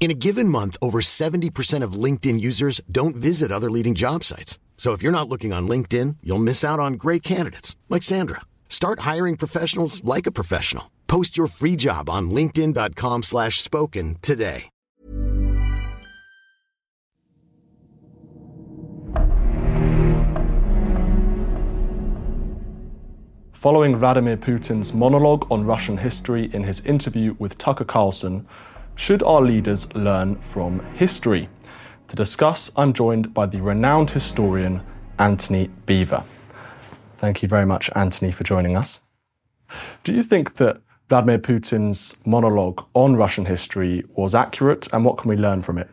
In a given month, over 70% of LinkedIn users don't visit other leading job sites. So if you're not looking on LinkedIn, you'll miss out on great candidates like Sandra. Start hiring professionals like a professional. Post your free job on linkedin.com/spoken slash spoken today. Following Vladimir Putin's monologue on Russian history in his interview with Tucker Carlson, should our leaders learn from history? To discuss, I'm joined by the renowned historian Antony Beevor. Thank you very much, Antony, for joining us. Do you think that Vladimir Putin's monologue on Russian history was accurate, and what can we learn from it?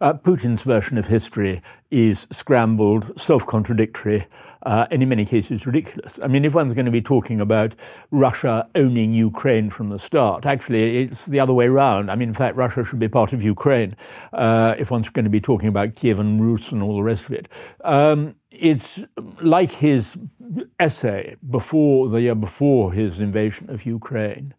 Uh, Putin's version of history is scrambled, self contradictory, uh, and in many cases ridiculous. I mean, if one's going to be talking about Russia owning Ukraine from the start, actually, it's the other way around. I mean, in fact, Russia should be part of Ukraine uh, if one's going to be talking about Kievan Rus and all the rest of it. Um, it's like his essay before the year before his invasion of Ukraine.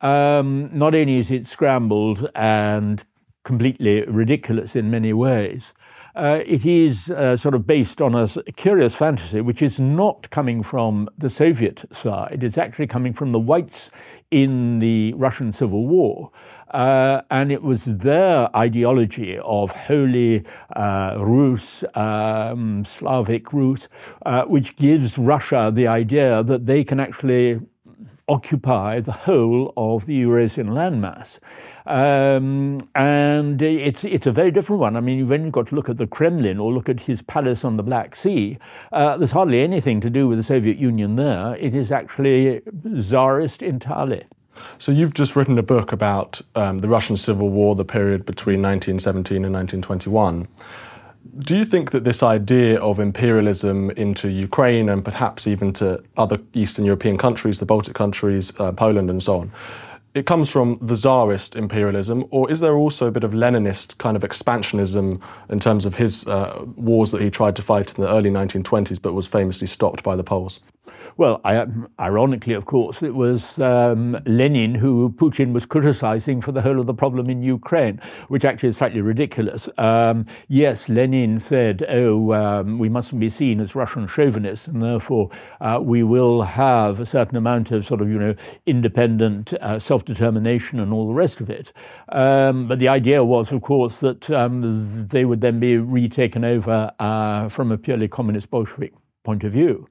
Um, not only is it scrambled and completely ridiculous in many ways. Uh, it is uh, sort of based on a curious fantasy, which is not coming from the Soviet side. It's actually coming from the whites in the Russian Civil War. Uh, and it was their ideology of holy uh, Rus, um, Slavic Rus, uh, which gives Russia the idea that they can actually occupy the whole of the Eurasian landmass. Um, and it's, it's a very different one. I mean, when you've got to look at the Kremlin or look at his palace on the Black Sea, uh, there's hardly anything to do with the Soviet Union there. It is actually czarist entirely. So you've just written a book about um, the Russian Civil War, the period between 1917 and 1921. Do you think that this idea of imperialism into Ukraine and perhaps even to other Eastern European countries, the Baltic countries, uh, Poland, and so on, it comes from the Tsarist imperialism, or is there also a bit of Leninist kind of expansionism in terms of his uh, wars that he tried to fight in the early 1920s but was famously stopped by the Poles? Well, I, ironically, of course, it was um, Lenin who Putin was criticizing for the whole of the problem in Ukraine, which actually is slightly ridiculous. Um, yes, Lenin said, oh, um, we mustn't be seen as Russian chauvinists, and therefore uh, we will have a certain amount of sort of, you know, independent uh, self determination and all the rest of it. Um, but the idea was, of course, that um, they would then be retaken over uh, from a purely communist Bolshevik point of view.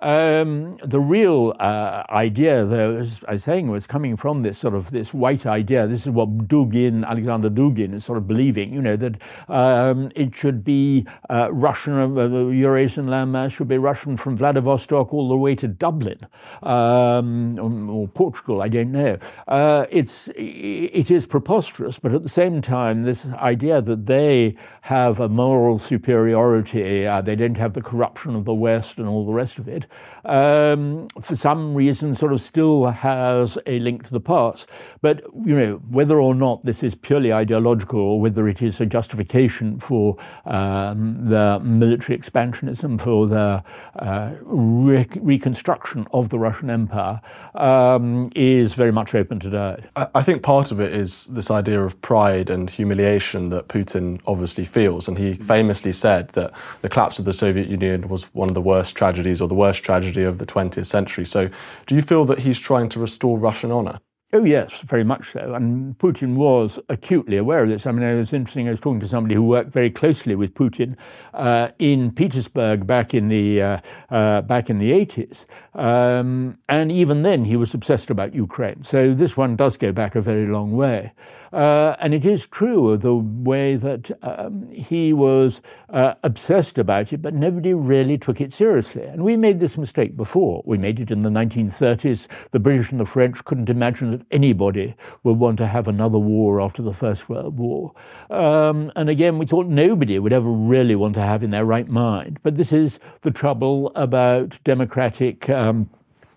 Um, the real uh, idea, though, as I was saying, was coming from this sort of this white idea. This is what Dugin, Alexander Dugin, is sort of believing. You know that um, it should be uh, Russian, uh, Eurasian landmass should be Russian from Vladivostok all the way to Dublin um, or, or, Portugal. I don't know. Uh, it's it is preposterous, but at the same time, this idea that they have a moral superiority, uh, they don't have the corruption of the West and all the rest of it um, for some reason, sort of still has a link to the past. But you know, whether or not this is purely ideological, or whether it is a justification for um, the military expansionism, for the uh, re- reconstruction of the Russian Empire, um, is very much open today. I think part of it is this idea of pride and humiliation that Putin obviously feels, and he famously said that the collapse of the Soviet Union was one of the worst tragedies or the worst tragedy of the 20th century. So, do you feel that he's trying to restore Russian honour? Oh, yes, very much so. And Putin was acutely aware of this. I mean, it was interesting. I was talking to somebody who worked very closely with Putin uh, in Petersburg back in the uh, uh, back in the 80s, um, and even then he was obsessed about Ukraine. So this one does go back a very long way. Uh, and it is true of the way that um, he was uh, obsessed about it, but nobody really took it seriously. And we made this mistake before. We made it in the 1930s. The British and the French couldn't imagine that anybody would want to have another war after the First World War. Um, and again, we thought nobody would ever really want to have in their right mind. But this is the trouble about democratic. Um,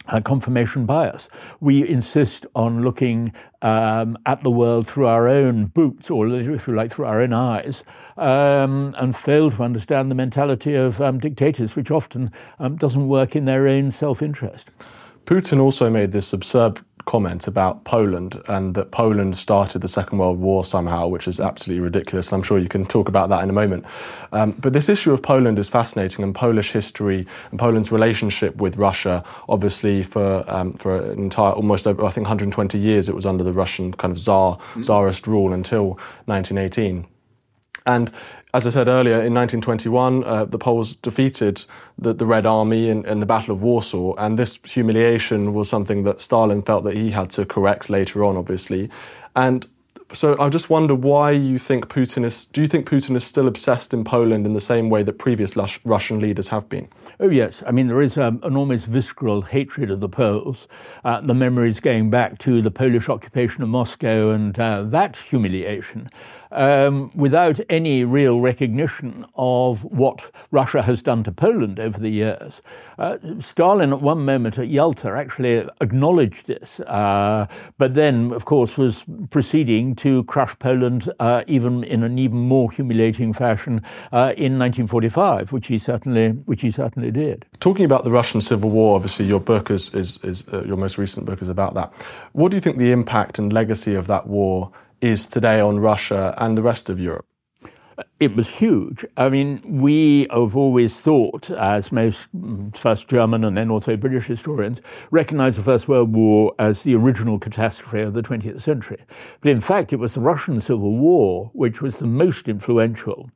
uh, confirmation bias. We insist on looking um, at the world through our own boots, or if you like, through our own eyes, um, and fail to understand the mentality of um, dictators, which often um, doesn't work in their own self interest. Putin also made this absurd comment about Poland and that Poland started the Second World War somehow, which is absolutely ridiculous. I'm sure you can talk about that in a moment. Um, but this issue of Poland is fascinating, and Polish history and Poland's relationship with Russia, obviously for um, for an entire almost over, I think 120 years, it was under the Russian kind of czar czarist rule until 1918. And as I said earlier, in 1921, uh, the Poles defeated the, the Red Army in, in, the Battle of Warsaw, and this humiliation was something that Stalin felt that he had to correct later on, obviously. And so I just wonder why you think Putin is. Do you think Putin is still obsessed in Poland in the same way that previous Russian leaders have been? Oh yes, I mean there is um, an almost visceral hatred of the Poles. Uh, the memories going back to the Polish occupation of Moscow and uh, that humiliation um, without any real recognition of what Russia has done to Poland over the years. Uh, Stalin, at one moment at Yalta, actually acknowledged this, uh, but then, of course, was proceeding to crush Poland uh, even in an even more humiliating fashion uh, in 1945, which he certainly, which he certainly did. Talking about the Russian Civil War, obviously, your book is, is, is uh, your most recent book is about that. What do you think the impact and legacy of that war is today on Russia and the rest of Europe? It was huge. I mean, we have always thought, as most first German and then also British historians, recognize the First World War as the original catastrophe of the 20th century. But in fact, it was the Russian Civil War which was the most influential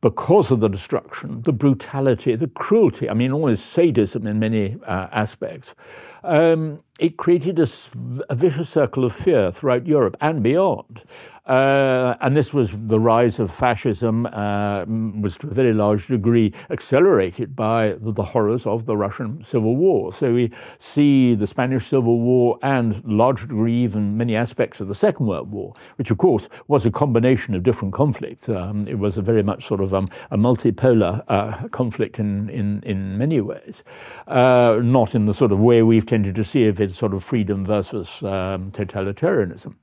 because of the destruction, the brutality, the cruelty, I mean, almost sadism in many uh, aspects. Um, it created a, a vicious circle of fear throughout Europe and beyond. Uh, and this was the rise of fascism, uh, was to a very large degree accelerated by the, horrors of the Russian Civil War. So we see the Spanish Civil War and, large degree, even many aspects of the Second World War, which of course was a combination of different conflicts. Um, it was a very much sort of um, a multipolar uh, conflict in, in, in many ways, uh, not in the sort of way we've tended to see of it, sort of freedom versus um, totalitarianism.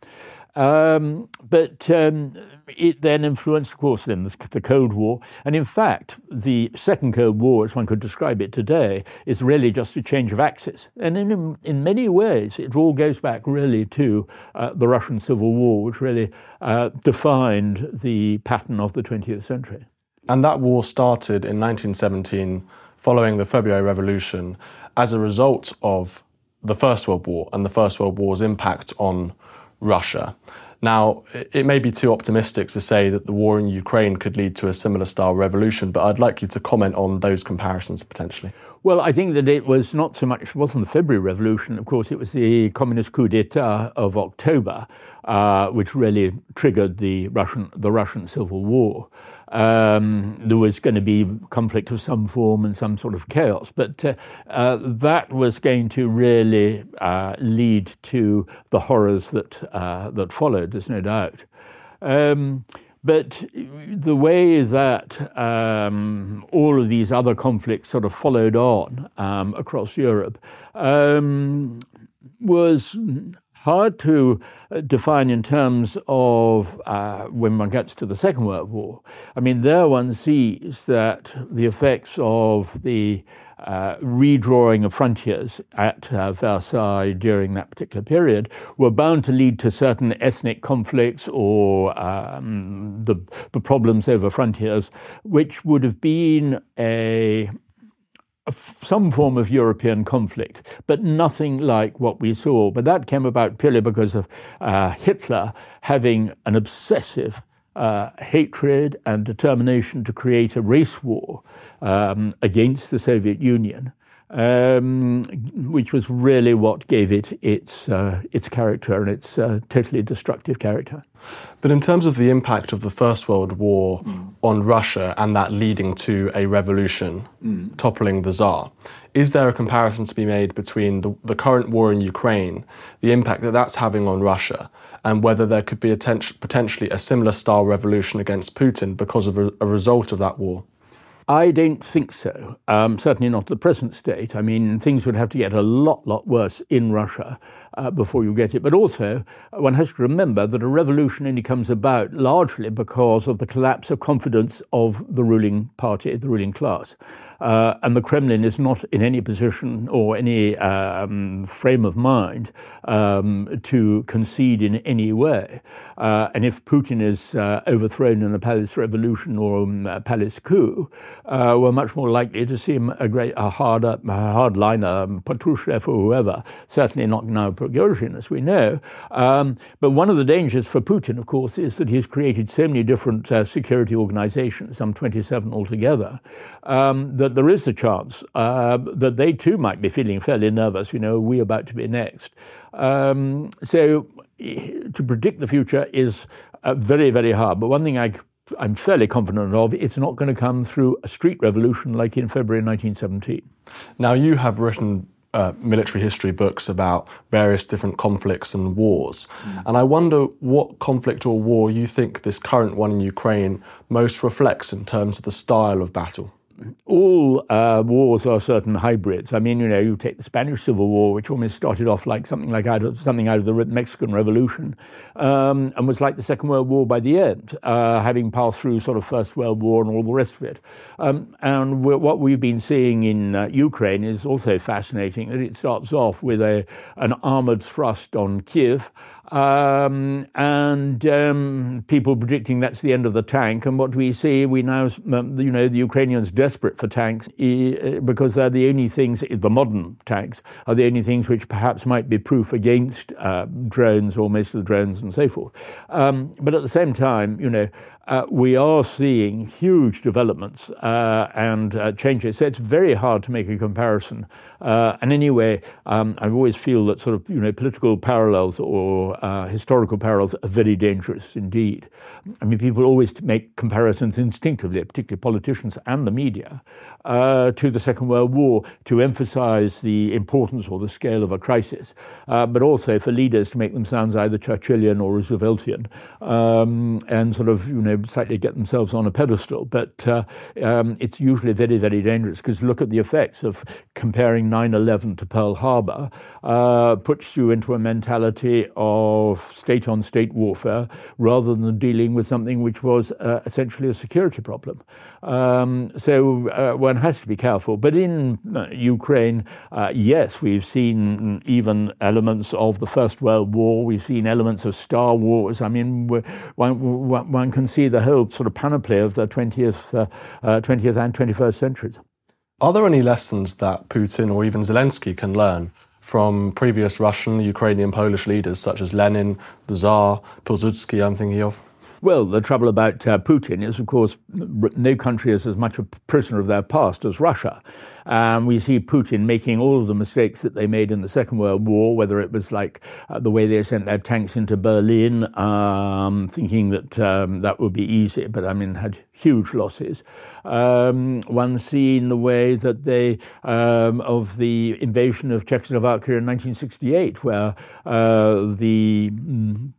Um, but um, it then influenced, of course, then the, the, Cold War. And in fact, the Second Cold War, as one could describe it today, is really just a change of axis. And in, in many ways, it all goes back really to uh, the Russian Civil War, which really uh, defined the pattern of the 20th century. And that war started in 1917, following the February Revolution, as a result of the First World War and the First World War's impact on Russia. Now, it may be too optimistic to say that the war in Ukraine could lead to a similar style revolution, but I'd like you to comment on those comparisons potentially. Well, I think that it was not so much, it wasn't the February Revolution, of course, it was the communist coup d'etat of October, uh, which really triggered the Russian, the Russian Civil War um, there was going to be conflict of some form and some sort of chaos. But uh, uh, that was going to really uh, lead to the horrors that uh, that followed. There's no doubt. Um, but the way that um, all of these other conflicts sort of followed on um, across Europe um, was hard to uh, define in terms of uh, when one gets to the Second World War. I mean, there one sees that the effects of the uh, redrawing of frontiers at uh, Versailles during that particular period were bound to lead to certain ethnic conflicts or um, the, the problems over frontiers, which would have been a some form of European conflict, but nothing like what we saw. But that came about purely because of uh, Hitler having an obsessive uh, hatred and determination to create a race war um, against the Soviet Union um, which was really what gave it its uh, its character and its uh, totally destructive character. But in terms of the impact of the First World War mm. on Russia and that leading to a revolution, mm. toppling the Tsar, is there a comparison to be made between the, the, current war in Ukraine, the impact that that's having on Russia, and whether there could be a ten- potentially a similar style revolution against Putin because of a, a result of that war? I don't think so. Um, certainly not at the present state. I mean, things would have to get a lot, lot worse in Russia uh, before you get it. But also, one has to remember that a revolution only comes about largely because of the collapse of confidence of the ruling party, the ruling class. Uh, and the Kremlin is not in any position or any um, frame of mind um, to concede in any way. Uh, and if Putin is uh, overthrown in a palace revolution or um, a palace coup, uh, we're much more likely to see him a great a hard, a hardliner, um, Patrushev or whoever, certainly not now Prigozhin, as we know. Um, but one of the dangers for Putin, of course, is that he's created so many different uh, security organizations, some 27 altogether, um, that there is a chance uh, that they too might be feeling fairly nervous. You know, we're about to be next. Um, so to predict the future is uh, very, very hard. But one thing I I'm fairly confident of, it's not going to come through a street revolution like in February 1917. Now, you have written uh, military history books about various different conflicts and wars. Mm. And I wonder what conflict or war you think this current one in Ukraine most reflects in terms of the style of battle all uh, wars are certain hybrids. I mean, you know, you take the Spanish Civil War, which almost started off like something like out of something out of the Mexican Revolution, um, and was like the Second World War by the end, uh, having passed through sort of First World War and all the rest of it. Um, and what we've been seeing in uh, Ukraine is also fascinating. That it starts off with a an armored thrust on Kiev. Um, and um, people predicting that's the end of the tank. And what do we see, we now, you know, the Ukrainians desperate for tanks because they're the only things, the modern tanks, are the only things which perhaps might be proof against uh, drones or most of the drones and so forth. Um, but at the same time, you know, uh, we are seeing huge developments uh, and uh, changes. So it's very hard to make a comparison. Uh, and anyway, um, I always feel that sort of you know political parallels or uh, historical parallels are very dangerous indeed. I mean, people always make comparisons instinctively, particularly politicians and the media, uh, to the Second World War to emphasize the importance or the scale of a crisis, but also for leaders to make them sound either Churchillian or Rooseveltian, um, and sort of you know slightly get themselves on a pedestal. But uh, um, it's usually very, very dangerous because look at the effects of comparing 9 11 to Pearl Harbor, uh, puts you into a mentality of state on state warfare rather than dealing with something which was uh, essentially a security problem. Um, so uh, one has to be careful. But in uh, Ukraine, uh, yes, we've seen even elements of the First World War, we've seen elements of Star Wars. I mean, one, one can see the whole sort of panoply of the 20th, uh, uh, 20th and 21st centuries. Are there any lessons that Putin or even Zelensky can learn from previous Russian, Ukrainian, Polish leaders such as Lenin, the Tsar, Pilsudski, I'm thinking of? Well, the trouble about uh, Putin is, of course, no country is as much a prisoner of their past as Russia. Um, we see Putin making all of the mistakes that they made in the Second World War, whether it was like uh, the way they sent their tanks into Berlin, um, thinking that um, that would be easy, but I mean, had huge losses. Um, one seen the way that they, um, of the invasion of Czechoslovakia in 1968, where uh, the mm,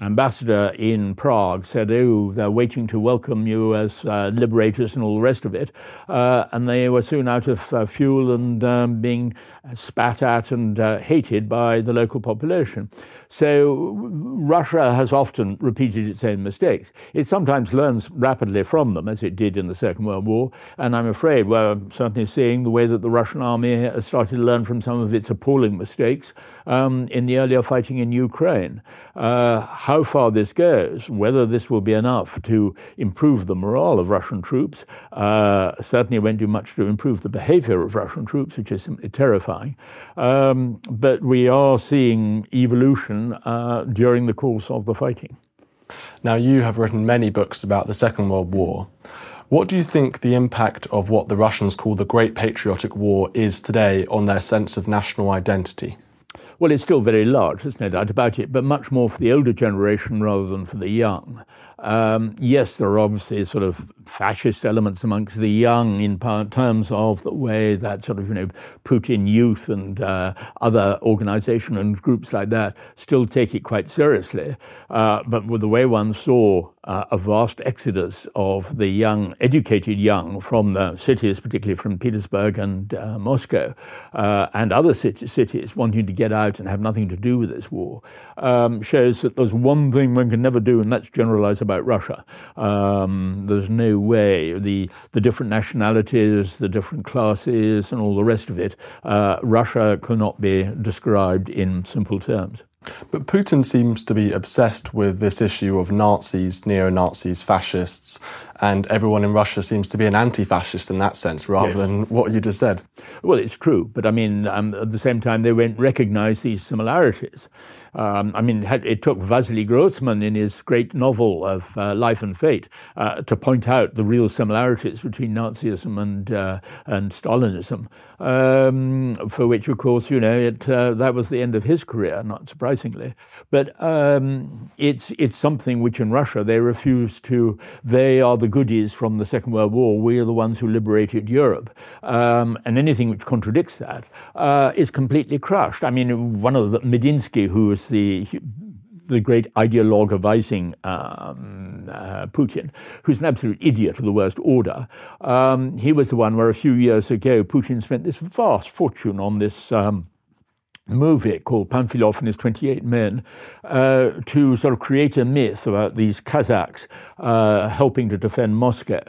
ambassador in Prague said, Oh, they're waiting to welcome you as uh, liberators and all the rest of it. Uh, and they were soon out of uh, fuel and um, being spat at and uh, hated by the local population. So Russia has often repeated its own mistakes. It sometimes learns rapidly from them, as it did in the Second World War. And I'm afraid we're certainly seeing the way that the Russian army has started to learn from some of its appalling mistakes um, in the earlier fighting in Ukraine. Uh, how far this goes, whether this will be enough to improve the morale of Russian troops, uh, certainly won't do much to improve the behavior of Russian troops, which is simply terrifying. Um, but we are seeing evolution uh, during the course of the fighting. Now, you have written many books about the Second World War. What do you think the impact of what the Russians call the Great Patriotic War is today on their sense of national identity? Well, it's still very large, there's no doubt about it, but much more for the older generation rather than for the young. Um, yes, there are obviously sort of fascist elements amongst the young in terms of the way that sort of, you know, Putin Youth and uh, other organizations and groups like that still take it quite seriously. Uh, but with the way one saw uh, a vast exodus of the young, educated young from the cities, particularly from Petersburg and uh, Moscow uh, and other cities, wanting to get out and have nothing to do with this war, um, shows that there's one thing one can never do, and that's generalize about Russia. Um, there's no way the the different nationalities, the different classes, and all the rest of it. Uh, Russia cannot be described in simple terms. But Putin seems to be obsessed with this issue of Nazis, neo Nazis, fascists, and everyone in Russia seems to be an anti fascist in that sense rather yes. than what you just said. Well, it's true, but I mean, um, at the same time, they won't recognize these similarities. Um, I mean, it took Vasily Grossman in his great novel of uh, Life and Fate uh, to point out the real similarities between Nazism and uh, and Stalinism, um, for which, of course, you know, it, uh, that was the end of his career, not surprisingly. But um, it's it's something which in Russia they refuse to. They are the goodies from the Second World War. We are the ones who liberated Europe, um, and anything which contradicts that uh, is completely crushed. I mean, one of the Medinsky, who was the the great ideologue advising um, uh, Putin, who's an absolute idiot of the worst order. Um, he was the one where a few years ago Putin spent this vast fortune on this. Um, movie called Panfilov and his 28 men uh, to sort of create a myth about these Kazakhs uh, helping to defend Moscow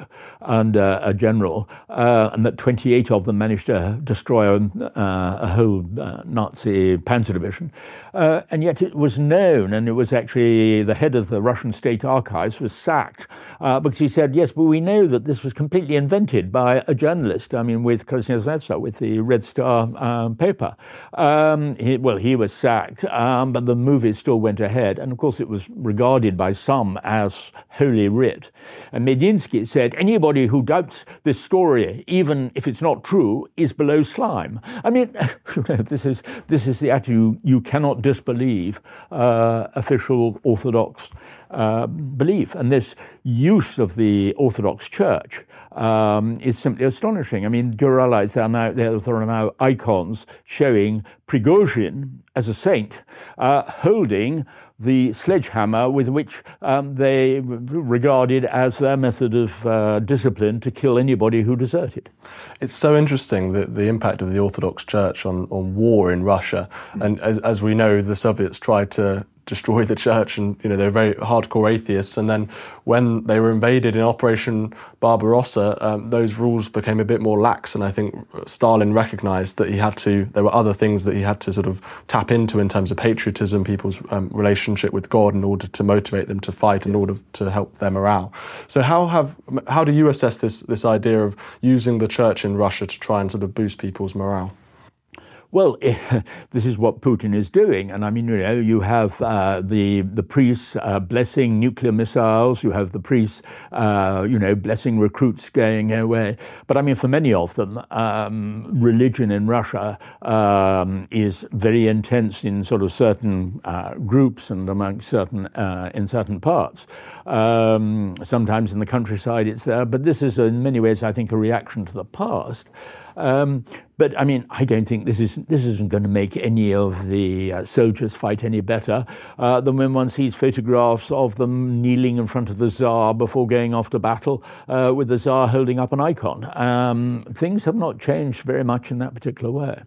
under a general, uh, and that 28 of them managed to destroy a, uh, a whole uh, Nazi panzer division. Uh, and yet it was known, and it was actually the head of the Russian state archives was sacked because he said, yes, but we know that this was completely invented by a journalist, I mean, with Krasnaya with the Red Star um, paper. Um, he, well, he was sacked, um, but the movie still went ahead. And of course, it was regarded by some as holy writ. And Medinsky said, anybody who doubts this story, even if it's not true, is below slime. I mean, this is, this is the attitude you cannot disbelieve uh, official Orthodox uh, belief. And this use of the Orthodox Church um, is simply astonishing. I mean, Duralites are now there are now icons showing Prigozhin as a saint uh, holding the sledgehammer with which um, they regarded as their method of uh, discipline to kill anybody who deserted. It's so interesting that the impact of the Orthodox Church on, on war in Russia. And as, as we know, the Soviets tried to destroy the church and you know they're very hardcore atheists. And then when they were invaded in operation barbarossa um, those rules became a bit more lax. And i think stalin recognized that he had to there were other things that he had to sort of tap into in terms of patriotism people's um, relationship with god in order to motivate them to fight in order to help their morale. So how have how do you assess this this idea of using the church in russia to try and sort of boost people's morale well, this is what Putin is doing, and I mean, you know, you have uh, the the priests uh, blessing nuclear missiles, you have the priests, uh, you know, blessing recruits going away. But I mean, for many of them, um, religion in Russia um, is very intense in sort of certain uh, groups and among certain uh, in certain parts. Um, sometimes in the countryside, it's there, but this is in many ways, I think, a reaction to the past. Um, but I mean, I don't think this is this isn't going to make any of the uh, soldiers fight any better uh, than when one sees photographs of them kneeling in front of the Tsar before going off to battle, uh, with the Tsar holding up an icon. Um, things have not changed very much in that particular way.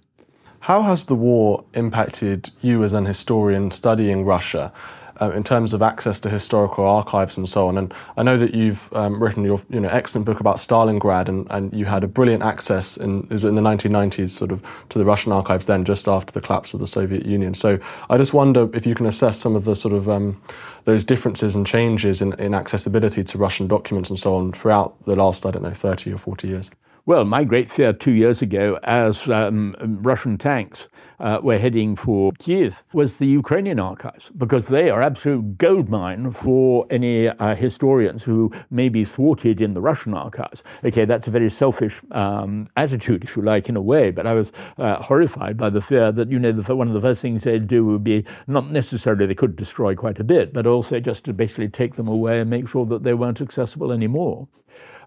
How has the war impacted you as an historian studying Russia? Uh, in terms of access to historical archives and so on. And I know that you've um, written your you know excellent book about Stalingrad, and, and you had a brilliant access in in the 1990s, sort of to the Russian archives then, just after the collapse of the Soviet Union. So I just wonder if you can assess some of the sort of um, those differences and changes in, in accessibility to Russian documents and so on throughout the last I don't know 30 or 40 years. Well, my great fear two years ago, as um, Russian tanks uh, were heading for Kiev, was the Ukrainian archives, because they are absolute goldmine for any uh, historians who may be thwarted in the Russian archives. Okay, that's a very selfish um, attitude, if you like, in a way, but I was uh, horrified by the fear that, you know, the, one of the first things they'd do would be not necessarily they could destroy quite a bit, but also just to basically take them away and make sure that they weren't accessible anymore.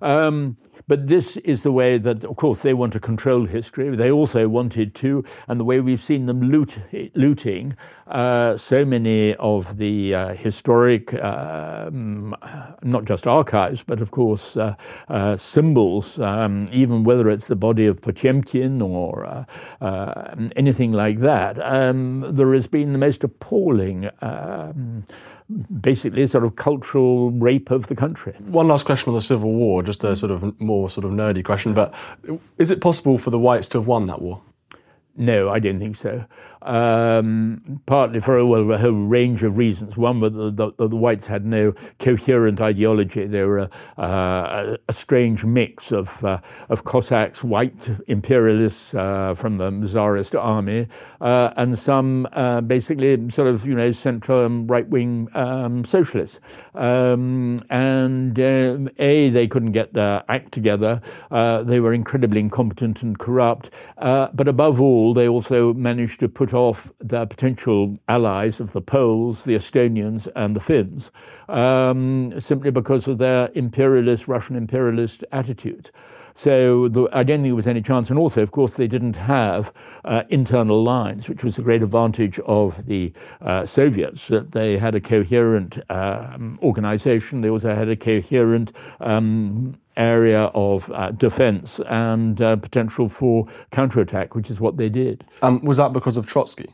Um, but this is the way that, of course, they want to control history. They also wanted to, and the way we've seen them loot, looting uh, so many of the uh, historic, uh, not just archives, but of course uh, uh, symbols, um, even whether it's the body of Potemkin or uh, anything like that. Um, there has been the most appalling. Um, a sort of cultural rape of the country. One last question on the Civil War, just a sort of more sort of nerdy question, but is it possible for the whites to have won that war? No, I don't think so um, partly for a, well, a, whole range of reasons. One was the, the, whites had no coherent ideology. They were a, uh, a strange mix of, uh, of Cossacks, white imperialists uh, from the Tsarist army, uh, and some uh, basically sort of, you know, central and right wing um, socialists. Um, and um, A, they couldn't get their act together. Uh, they were incredibly incompetent and corrupt. but above all, they also managed to put put off their potential allies of the Poles, the Estonians, and the Finns, um, simply because of their imperialist, Russian imperialist attitude. So the, I don't think there was any chance. And also, of course, they didn't have uh, internal lines, which was a great advantage of the uh, Soviets, that they had a coherent um, organization. They also had a coherent um, area of uh, defense and uh, potential for counterattack, which is what they did. Um, was that because of Trotsky?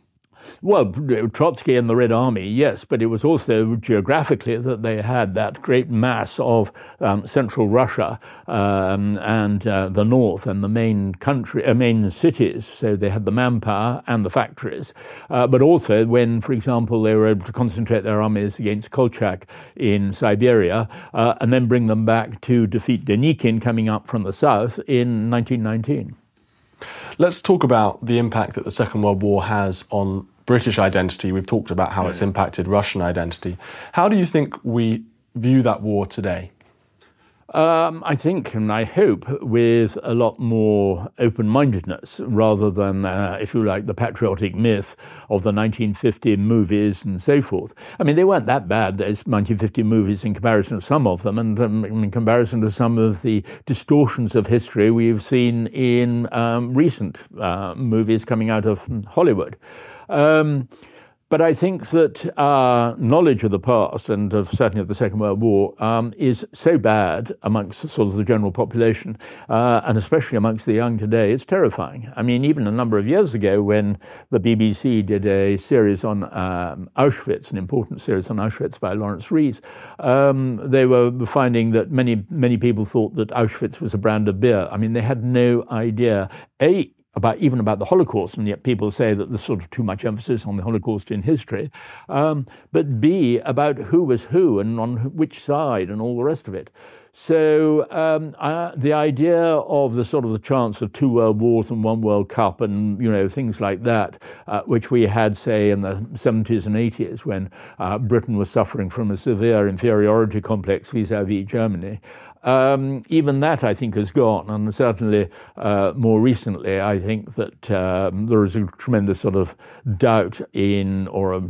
Well, Trotsky and the Red Army, yes, but it was also geographically that they had that great mass of um, central Russia um, and uh, the north and the main country, uh, main cities. So they had the manpower and the factories. Uh, but also, when, for example, they were able to concentrate their armies against Kolchak in Siberia uh, and then bring them back to defeat Denikin coming up from the south in 1919. Let's talk about the impact that the Second World War has on British identity. We've talked about how it's impacted Russian identity. How do you think we view that war today? Um, I think and I hope with a lot more open mindedness rather than, uh, if you like, the patriotic myth of the 1950 movies and so forth. I mean, they weren't that bad, those 1950 movies, in comparison to some of them, and um, in comparison to some of the distortions of history we've seen in um, recent uh, movies coming out of Hollywood. Um, but I think that our knowledge of the past and of certainly of the Second World War um, is so bad amongst sort of the general population, uh, and especially amongst the young today, it's terrifying. I mean, even a number of years ago, when the BBC did a series on um, Auschwitz, an important series on Auschwitz by Laurence Rees, um, they were finding that many many people thought that Auschwitz was a brand of beer. I mean, they had no idea. A, about even about the Holocaust, and yet people say that there's sort of too much emphasis on the Holocaust in history. Um, but B, about who was who and on which side and all the rest of it. So um, the idea of the sort of the chance of two world wars and one World Cup and you know things like that, uh, which we had say in the 70s and 80s when uh, Britain was suffering from a severe inferiority complex vis-à-vis Germany, um, even that, I think, has gone. And certainly uh, more recently, I think that um, there is a tremendous sort of doubt in, or a,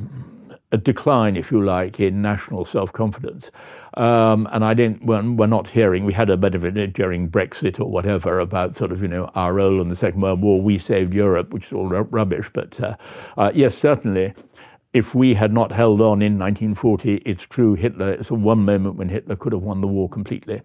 a decline, if you like, in national self confidence. Um, and I don't, we're, we're, not hearing, we had a bit of it during Brexit or whatever about sort of, you know, our role in the Second World War, we saved Europe, which is all rubbish. But uh, uh, yes, certainly if we had not held on in 1940, it's true, Hitler, it's one moment when Hitler could have won the war completely.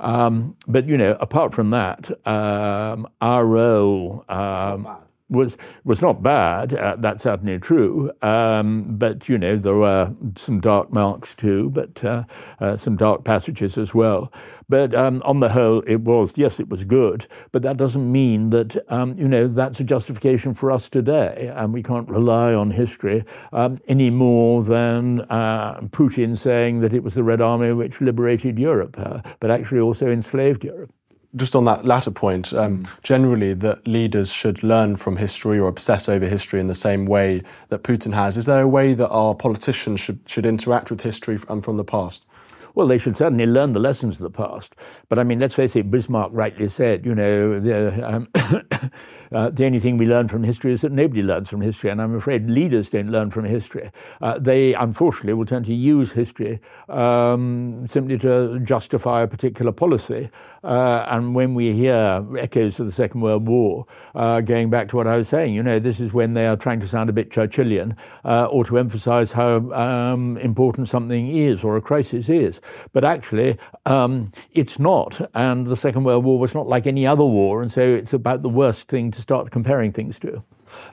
Um, but, you know, apart from that, um, our role. Um, was was not bad. Uh, that's certainly true. Um, but you know there were some dark marks too, but uh, uh, some dark passages as well. But um, on the whole, it was yes, it was good. But that doesn't mean that um, you know that's a justification for us today, and we can't rely on history um, any more than uh, Putin saying that it was the Red Army which liberated Europe, uh, but actually also enslaved Europe just on that latter point, um, generally that leaders should learn from history or obsess over history in the same way that Putin has. Is there a way that our politicians should, should interact with history from, from the past? Well, they should certainly learn the lessons of the past. But I mean, let's face it, Bismarck rightly said, you know, the, um, uh, the only thing we learn from history is that nobody learns from history. And I'm afraid leaders don't learn from history. Uh, they, unfortunately, will tend to use history um, simply to justify a particular policy. Uh, and when we hear echoes of the Second World War, uh, going back to what I was saying, you know, this is when they are trying to sound a bit Churchillian uh, or to emphasize how um, important something is or a crisis is. But actually, um, it's not. And the Second World War was not like any other war. And so it's about the worst thing to start comparing things to.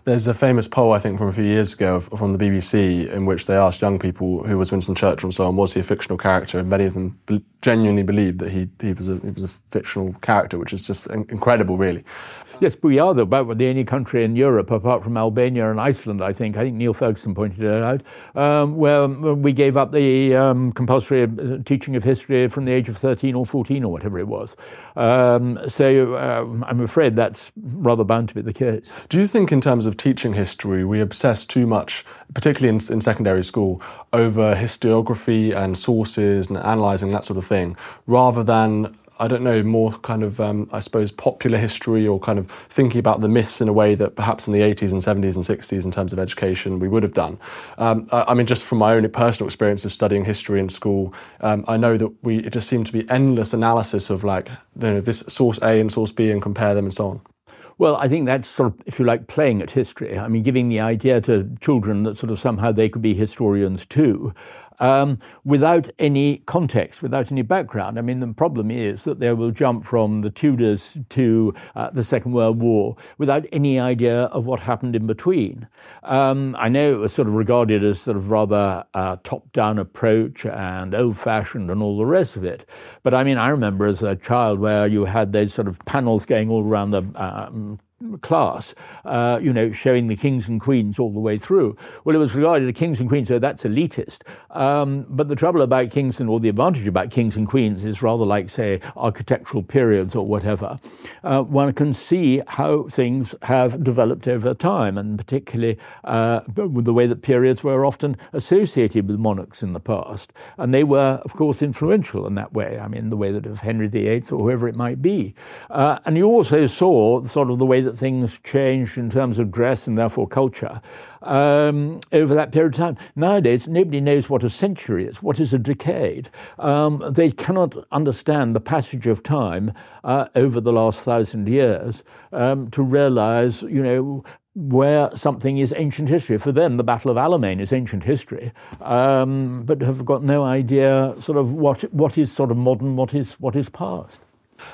There's a famous poll, I think, from a few years ago from the BBC in which they asked young people who was Winston Churchill and so on, was he a fictional character? And many of them genuinely believed that he, he, was a, he was a fictional character, which is just incredible, really. Yes, we are the, about the only country in Europe, apart from Albania and Iceland, I think. I think Niall Ferguson pointed it out, um, where we gave up the um, compulsory uh, teaching of history from the age of 13 or 14 or whatever it was. Um, so uh, I'm afraid that's rather bound to be the case. Do you think, in terms of teaching history, we obsess too much, particularly in, in secondary school, over historiography and sources and analysing that sort of thing, rather than I don't know, more kind of, um, I suppose, popular history or kind of thinking about the myths in a way that perhaps in the 80s and 70s and 60s in terms of education we would have done. Um, I, I, mean, just from my own personal experience of studying history in school, um, I know that we it just seemed to be endless analysis of like, you know, this source A and source B and compare them and so on. Well, I think that's sort of, if you like, playing at history. I mean, giving the idea to children that sort of somehow they could be historians too um, without any context, without any background. I mean, the problem is that they will jump from the Tudors to uh, the Second World War without any idea of what happened in between. Um, I know it was sort of regarded as sort of rather a top down approach and old fashioned and all the rest of it. But I mean, I remember as a child where you had those sort of panels going all around the um, class, uh, you know, showing the kings and queens all the way through. Well, it was regarded as kings and queens, so that's elitist. Um, but the trouble about kings and, or the advantage about kings and queens is rather like, say, architectural periods or whatever. Uh, one can see how things have developed over time, and particularly uh, with the way that periods were often associated with monarchs in the past. And they were, of course, influential in that way. I mean, the way that of Henry VIII or whoever it might be. Uh, and you also saw sort of the way that that things changed in terms of dress and therefore culture um, over that period of time. Nowadays, nobody knows what a century is, what is a decade. Um, they cannot understand the passage of time uh, over the last thousand years um, to realize, you know, where something is ancient history. For them, the Battle of Alamein is ancient history, um, but have got no idea sort of what what is sort of modern, what is what is past.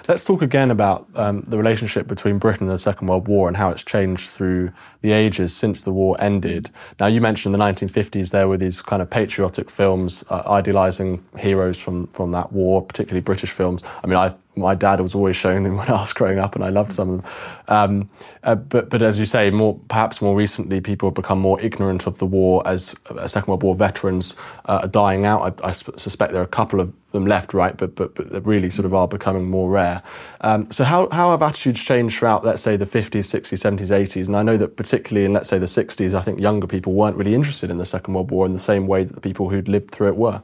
Let's talk again about um, the relationship between Britain and the Second World War and how it's changed through the ages since the war ended. Now, you mentioned the 1950s, there were these kind of patriotic films uh, idealising heroes from, from that war, particularly British films. I mean, I my dad was always showing them when I was growing up, and I loved some of them. Um, uh, but, but as you say, more perhaps more recently, people have become more ignorant of the war as uh, Second World War veterans uh, are dying out. I, I, suspect there are a couple of them left, right, but but, but really sort of are becoming more rare. Um, so how how have attitudes changed throughout, let's say, the 50s, 60s, 70s, 80s? And I know that particularly in let's say the 60s, I think younger people weren't really interested in the Second World War in the same way that the people who'd lived through it were.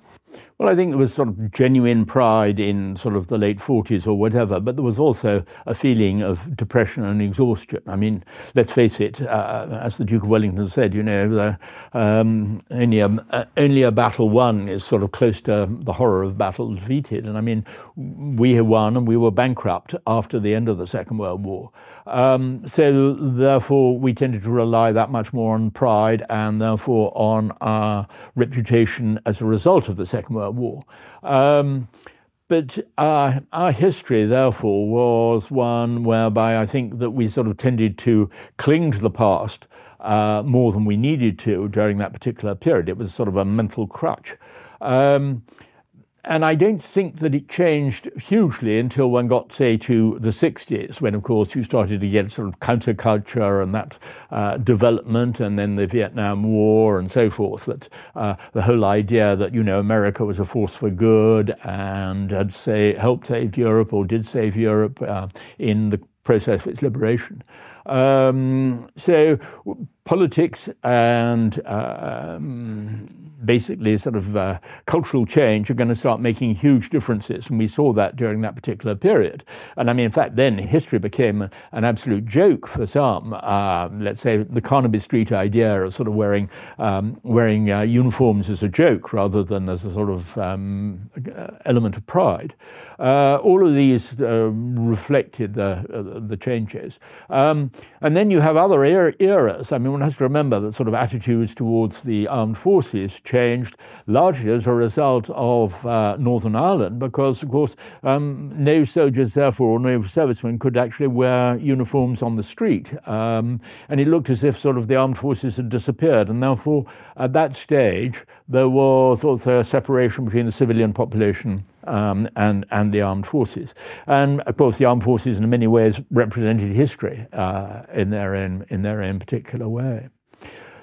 Well, I think there was sort of genuine pride in sort of the late 40s or whatever, but there was also a feeling of depression and exhaustion. I mean, let's face it, uh, as the Duke of Wellington said, you know, the, um, only, a, uh, only a battle won is sort of close to the horror of battle defeated. And I mean, we had won and we were bankrupt after the end of the Second World War. Um, so therefore, we tended to rely that much more on pride and therefore on our reputation as a result of the Second World War. Um, but our history, therefore, was one whereby I think that we sort of tended to cling to the past uh, more than we needed to during that particular period. It was sort of a mental crutch. Um, and I don't think that it changed hugely until one got, say, to the 60s, when, of course, you started to get sort of counterculture and that uh, development, and then the Vietnam War and so forth. That uh, the whole idea that, you know, America was a force for good and had say, helped save Europe or did save Europe uh, in the process of its liberation. Um, so politics and um, basically sort of uh, cultural change are going to start making huge differences. And we saw that during that particular period. And I mean, in fact, then history became an absolute joke for some. Uh, let's say the Carnaby Street idea of sort of wearing, um, wearing uh, uniforms as a joke rather than as a sort of um, element of pride. Uh, all of these uh, reflected the, uh, the changes. Um, and then you have other er- eras. I mean, one has to remember that sort of attitudes towards the armed forces changed largely as a result of uh, Northern Ireland, because, of course, um, no soldiers, therefore, or no servicemen could actually wear uniforms on the street. Um, and it looked as if sort of the armed forces had disappeared. And therefore, at that stage, there was also a separation between the civilian population um, and, and the armed forces. And of course, the armed forces, in many ways, represented history uh, in, their own, in their own particular way.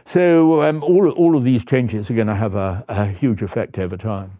So um, all, all of these changes are going to have a, a huge effect over time.